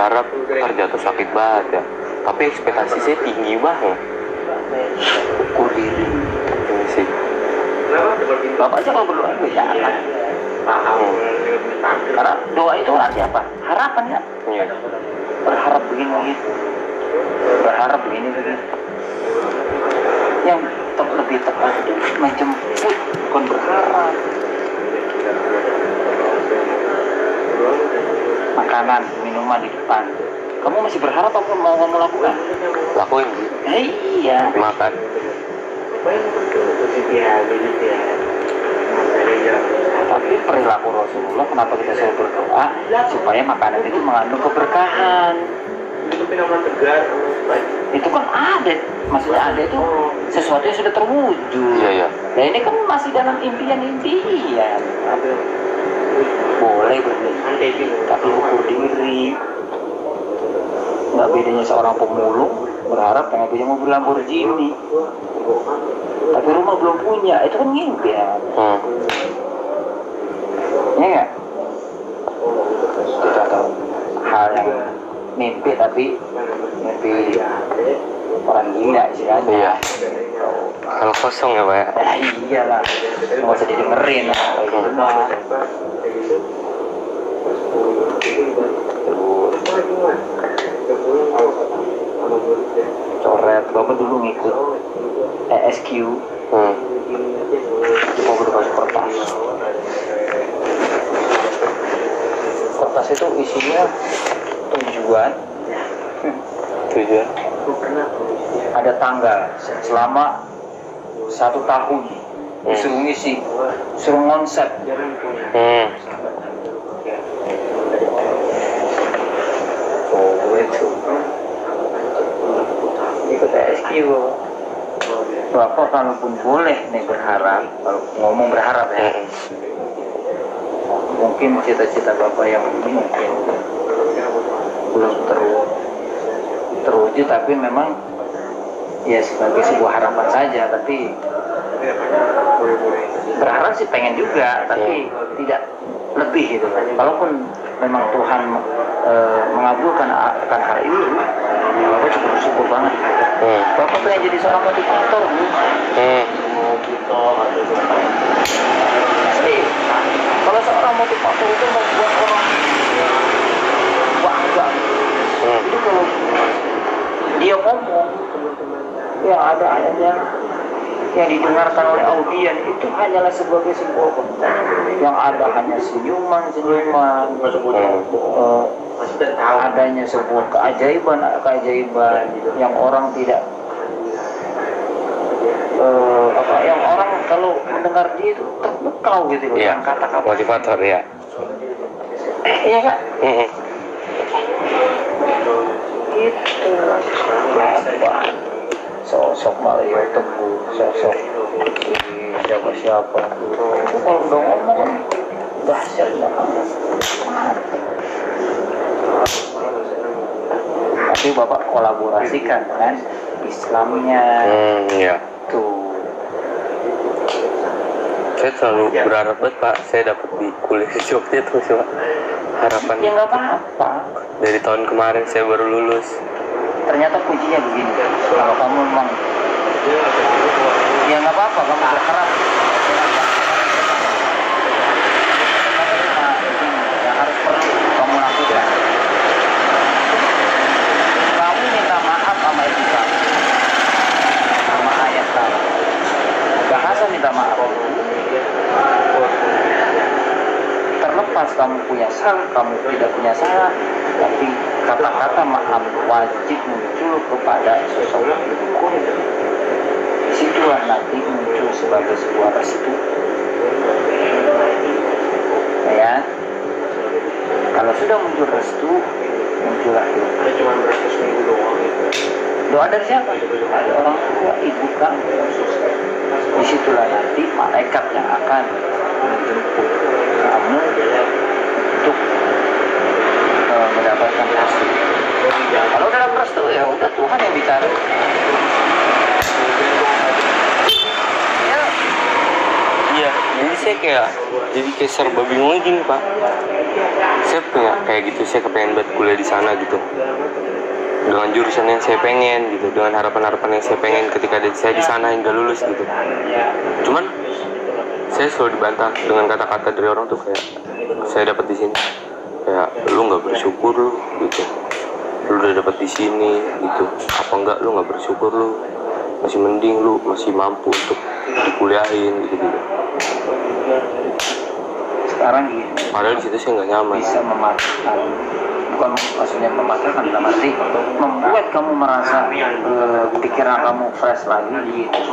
berharap ntar jatuh sakit banget ya. Tapi ekspektasi saya tinggi banget. Ukur diri. Ini sih. Bapak aja kalau berdoa jangan Hmm. karena doa itu artinya apa? Harapan ya Iya. berharap begini begitu berharap begini begitu yang lebih tepat menjemput bukan berharap makanan minuman di depan. Kamu masih berharap apa mau kamu lakukan? Lakuin. Eh, iya. Makan. Tapi perilaku Rasulullah kenapa kita selalu berdoa? Supaya makanan itu mengandung keberkahan. Itu kan ada. Maksudnya ada itu sesuatu yang sudah terwujud. Iya ya nah ini kan masih dalam impian-impian boleh bermimpi tapi ukur diri. Nggak bedanya seorang pemulung berharap pengen punya mobil Lamborghini. Tapi rumah belum punya. Itu kan impian hmm. ya nggak? Kita tahu. Hal yang mimpi tapi mimpi orang gila istilahnya. Iya. Hal kosong ya pak? Ya ya iyalah. Nggak usah didengerin. Coret. Bapak dulu ngikut ESQ hmm. bapak dikasih kertas. Kertas itu isinya tujuan. Tujuan? Ada tanggal selama satu tahun. Disuruh ngisi suruh konsep hmm. ikut ESQ Bapak kalaupun boleh nih berharap kalau ngomong berharap ya. Hmm. mungkin cita-cita Bapak yang ini mungkin. Belum terwujud tapi memang ya sebagai sebuah harapan saja tapi berharap sih pengen juga tapi tidak lebih gitu walaupun memang Tuhan eh, mengabulkan akan hal itu ya Bapak cukup bersyukur banget Hmm. Bapak pengen jadi seorang motivator Bu Hmm. Pasti. kalau seorang motivator itu membuat orang bangga Hmm. jadi kalau dia ngomong yang ada hanya yang didengarkan oleh audien itu hanyalah sebagai sebuah yang ada hanya senyuman senyuman. Eh, adanya sebuah keajaiban keajaiban yang orang tidak eh, apa yang orang kalau mendengar dia itu terpukau gitu yang kata-kata. Motivator ya iya kak? Hmm. itu Bapak sosok Mario Teguh sosok siapa siapa itu kalau udah ngomong kan dahsyat tapi bapak kolaborasikan kan Islamnya Hmm, ya. tuh Saya selalu berharap banget Pak, saya dapat di kuliah di Jogja terus ya Pak. Harapan ya nggak apa-apa dari tahun kemarin saya baru lulus. Ternyata kuncinya begini kalau kamu memang ya nggak apa-apa kamu berharap maaf terlepas kamu punya salah kamu tidak punya salah tapi kata-kata maaf wajib muncul kepada sosok ibu di situlah nanti muncul sebagai sebuah restu. Ya. Kalau sudah muncul restu muncullah doa. Doa dari siapa? Dari orang tua ibu kamu. Di situlah nanti malaikat yang akan menjemput kamu untuk mendapatkan restu kalau dalam restu ya udah Tuhan yang bicara. Ya. Iya, jadi saya kayak jadi kayak serba bingung gini pak. Saya punya kayak gitu saya kepengen buat kuliah di sana gitu. Dengan jurusan yang saya pengen gitu dengan harapan-harapan yang saya pengen ketika saya di sana hingga lulus gitu. Cuman saya selalu dibantah dengan kata-kata dari orang tuh kayak saya dapat di sini kayak lu nggak bersyukur lu gitu. Lu udah dapat di sini gitu. Apa enggak lu nggak bersyukur lu masih mending lu masih mampu untuk dikuliahin gitu gitu sekarang padahal di situ saya nggak nyaman. Bisa mematahkan bukan maksudnya mematahkan dalam arti membuat kamu merasa eh, pikiran kamu fresh lagi gitu.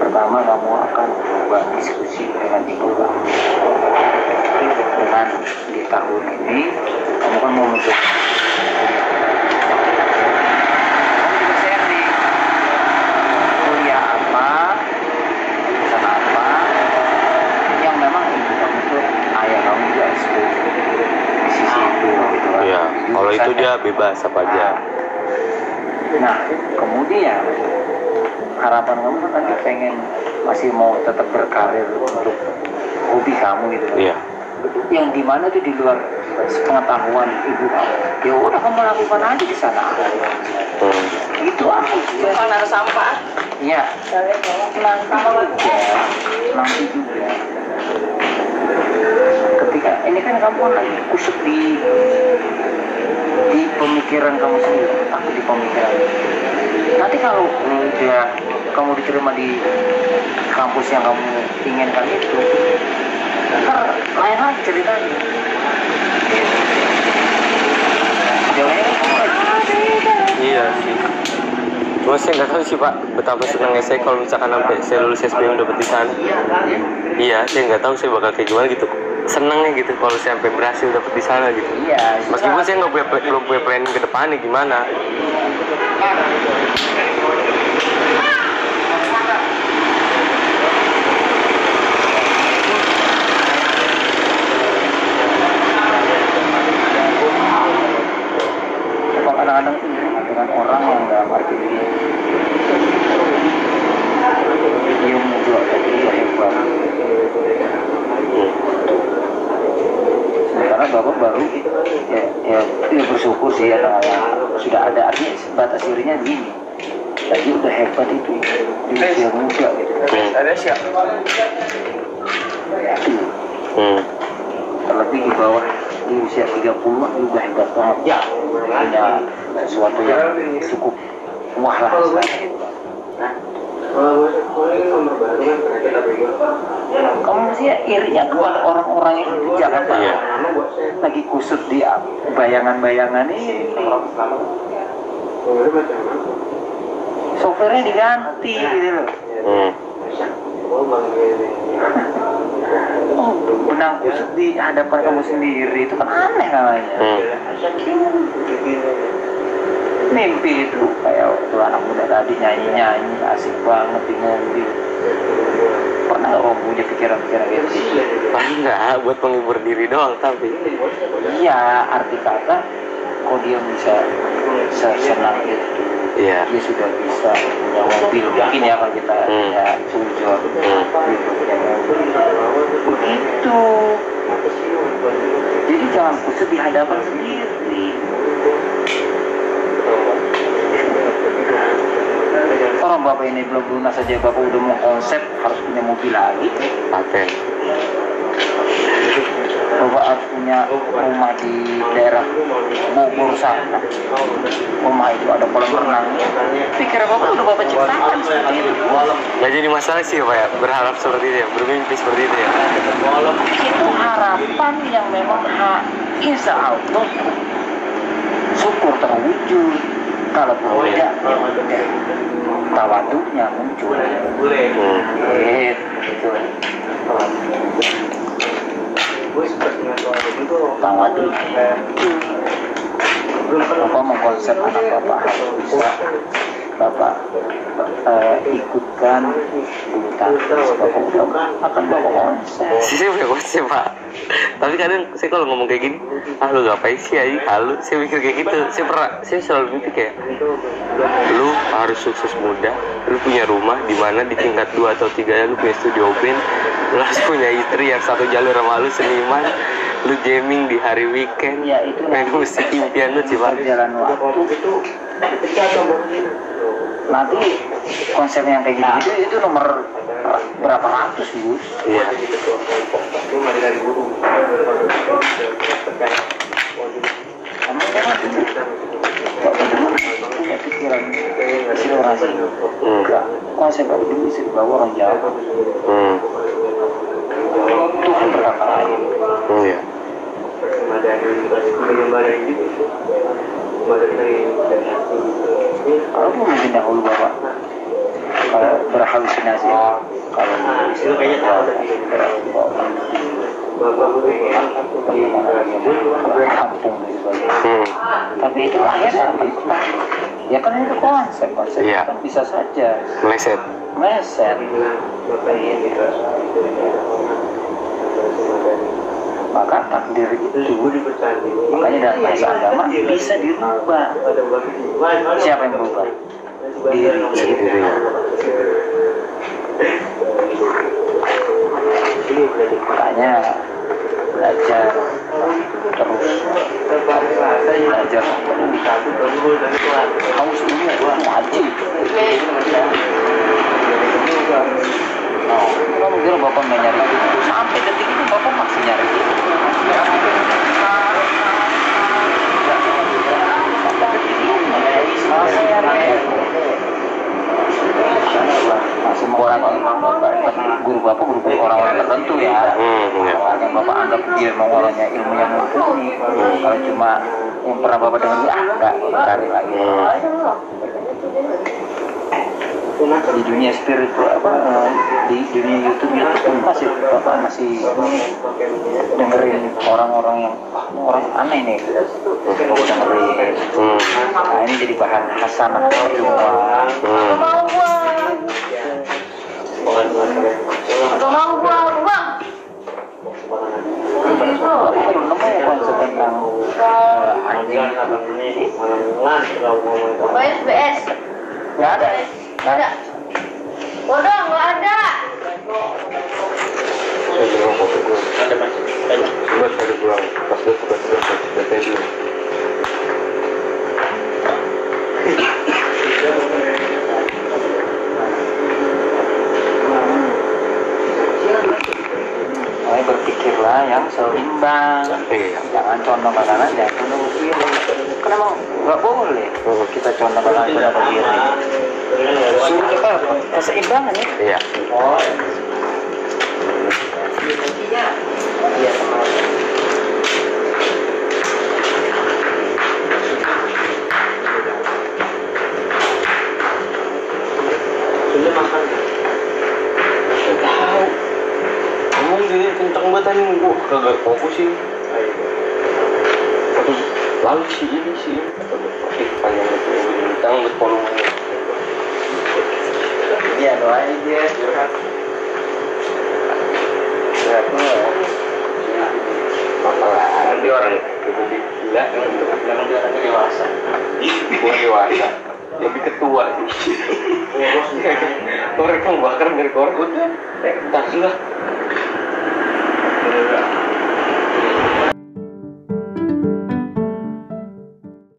Pertama kamu akan coba diskusi dengan ibu kamu. Dengan di tahun ini kamu kan mau mencoba. Itu gitu kan. ya kalau itu dia bebas apa aja. Nah, kemudian harapan kamu kan nanti pengen masih mau tetap berkarir untuk hobi kamu gitu. kan. iya Yang di mana tuh di luar pengetahuan ibu kamu. Ya udah kamu lakukan aja di sana. hmm. Itu aja. Bukan harus sampah. Iya. Nanti juga, nanti juga. Ketika ini kan kamu kan lagi kusut di di pemikiran kamu sendiri, aku di pemikiran. Nanti kalau udah kamu diterima di kampus yang kamu inginkan itu, ntar lain lagi ceritanya. Iya sih. Cuma saya nggak tahu sih pak betapa senangnya saya kalau misalkan sampai saya lulus SBM dapat di sana. Iya saya nggak tahu saya bakal kayak gimana gitu. Senangnya gitu kalau saya sampai berhasil dapat di sana gitu. Iya. meskipun saya nggak punya belum punya planning ke depannya gimana Apa kadang-kadang tuh dengan orang yang dalam arti dia dia muda dia hebat hmm. sementara bapak baru ya, ya, ya bersyukur sih ya sudah ada artinya batas dirinya gini lagi udah hebat itu di usia muda gitu. Ada siapa? Tuh, Hmm. terlebih di bawah di usia 30 an juga hebat banget ya punya sesuatu yang cukup wah lah. Kamu mesti ya irinya kepada orang-orang yang di Jakarta Iya. lagi kusut di bayangan-bayangan ini softwarenya diganti gitu loh Hmm. oh, benang kusut di hadapan kamu sendiri itu kan aneh namanya Hmm. Mimpi itu. Kayak waktu anak muda tadi nyanyi-nyanyi asik banget di mobil pernah nggak kamu punya pikiran-pikiran gitu? Paling nggak buat menghibur diri doang tapi. Iya arti kata kok dia bisa sesenang itu? Iya. Dia sudah bisa punya mobil mungkin ya kalau kita Hmm. ya sujud Hmm. gitu, punya mobil begitu. Jadi jangan kusut di hadapan sendiri orang bapak ini belum lunas saja bapak udah mau konsep harus punya mobil lagi. Paten bapak harus punya rumah di daerah Bogor sana. Rumah itu ada kolam renang. Pikiran bapak udah bapak ciptakan seperti itu. Nggak jadi masalah sih pak ya. Berharap seperti itu ya bermimpi seperti itu ya. Itu harapan yang memang ha, insya Allah syukur terwujud kalau tidak ya, tawaduknya muncul. Hmm. gitu apa mengkonsep anak bapak? Bisa bapak eh, ikutkan udah akan saya konsep pak. Tapi kadang saya kalau ngomong kayak gini ah lu ngapain sih aja halu. Saya mikir kayak gitu. Saya pernah saya selalu mikir kayak lu harus sukses muda. Lu punya rumah di mana di tingkat dua atau tiga ya lu punya studio band lu harus punya istri yang satu jalur sama lu seniman. Lu jamming di hari weekend. Ya itu main musik impian lu sih pak. waktu. Nanti konsep yang kayak gitu itu nomor berapa? Ratus Gus iya kan pikiran eksplorasi enggak. Konsep itu bisa dibawa orang Jawa. Hmm. Tuhan berkata lain. Hmm, iya. Mungkin dahulu bapak kalau berhalusinasi. Kalau dan sebagainya hmm. tapi itu akhirnya ya kan itu konsep konsep kan bisa saja. Meleset. Meleset. Maka takdir itu makanya dalam bahasa agama bisa dirubah. Siapa yang berubah diri sendiri makanya belajar terus. Belajar. Kamu sebenarnya wajib Oh, kamu kira bapak nggak nyari sampai detik itu bapak masih nyari masih orang guru bapak guru bapak orang-orang tertentu ya hmm, iya. yang bapak anggap dia memang orangnya ilmu yang mumpuni kalau cuma yang pernah bapak dengar ah enggak cari lagi di dunia spiritual apa eh, di dunia YouTube YouTube pun masih bapak masih dengerin orang-orang yang "Wah, ini orang aneh nih bapak dengerin hmm. nah ini jadi bahan hasanah semua hmm. mau buang Gak mau buang buang Bapak belum nemu konsep tentang eh, anjing BS BS nggak ada ada. Bodoh gak ada. Saya kopi gue ada mas coba saya pulang pas sudah sudah sudah saya dulu Makanya berpikirlah yang seimbang. Iya jangan condong ke kanan jangan condong ke kiri. Kenapa? Nggak boleh. Kita condong ke kanan condong ke kiri kita apa? ya iya oh iya kagak fokus sih lalu si ini si ini Oke, panjang bintang bervolumenya iya doain dia curhat curhat lo masalah dia orang itu gila jangan dia orang dewasa. Gua dewasa. Lebih ketua. Sih korek yang bakar dari korek udah eh tas lah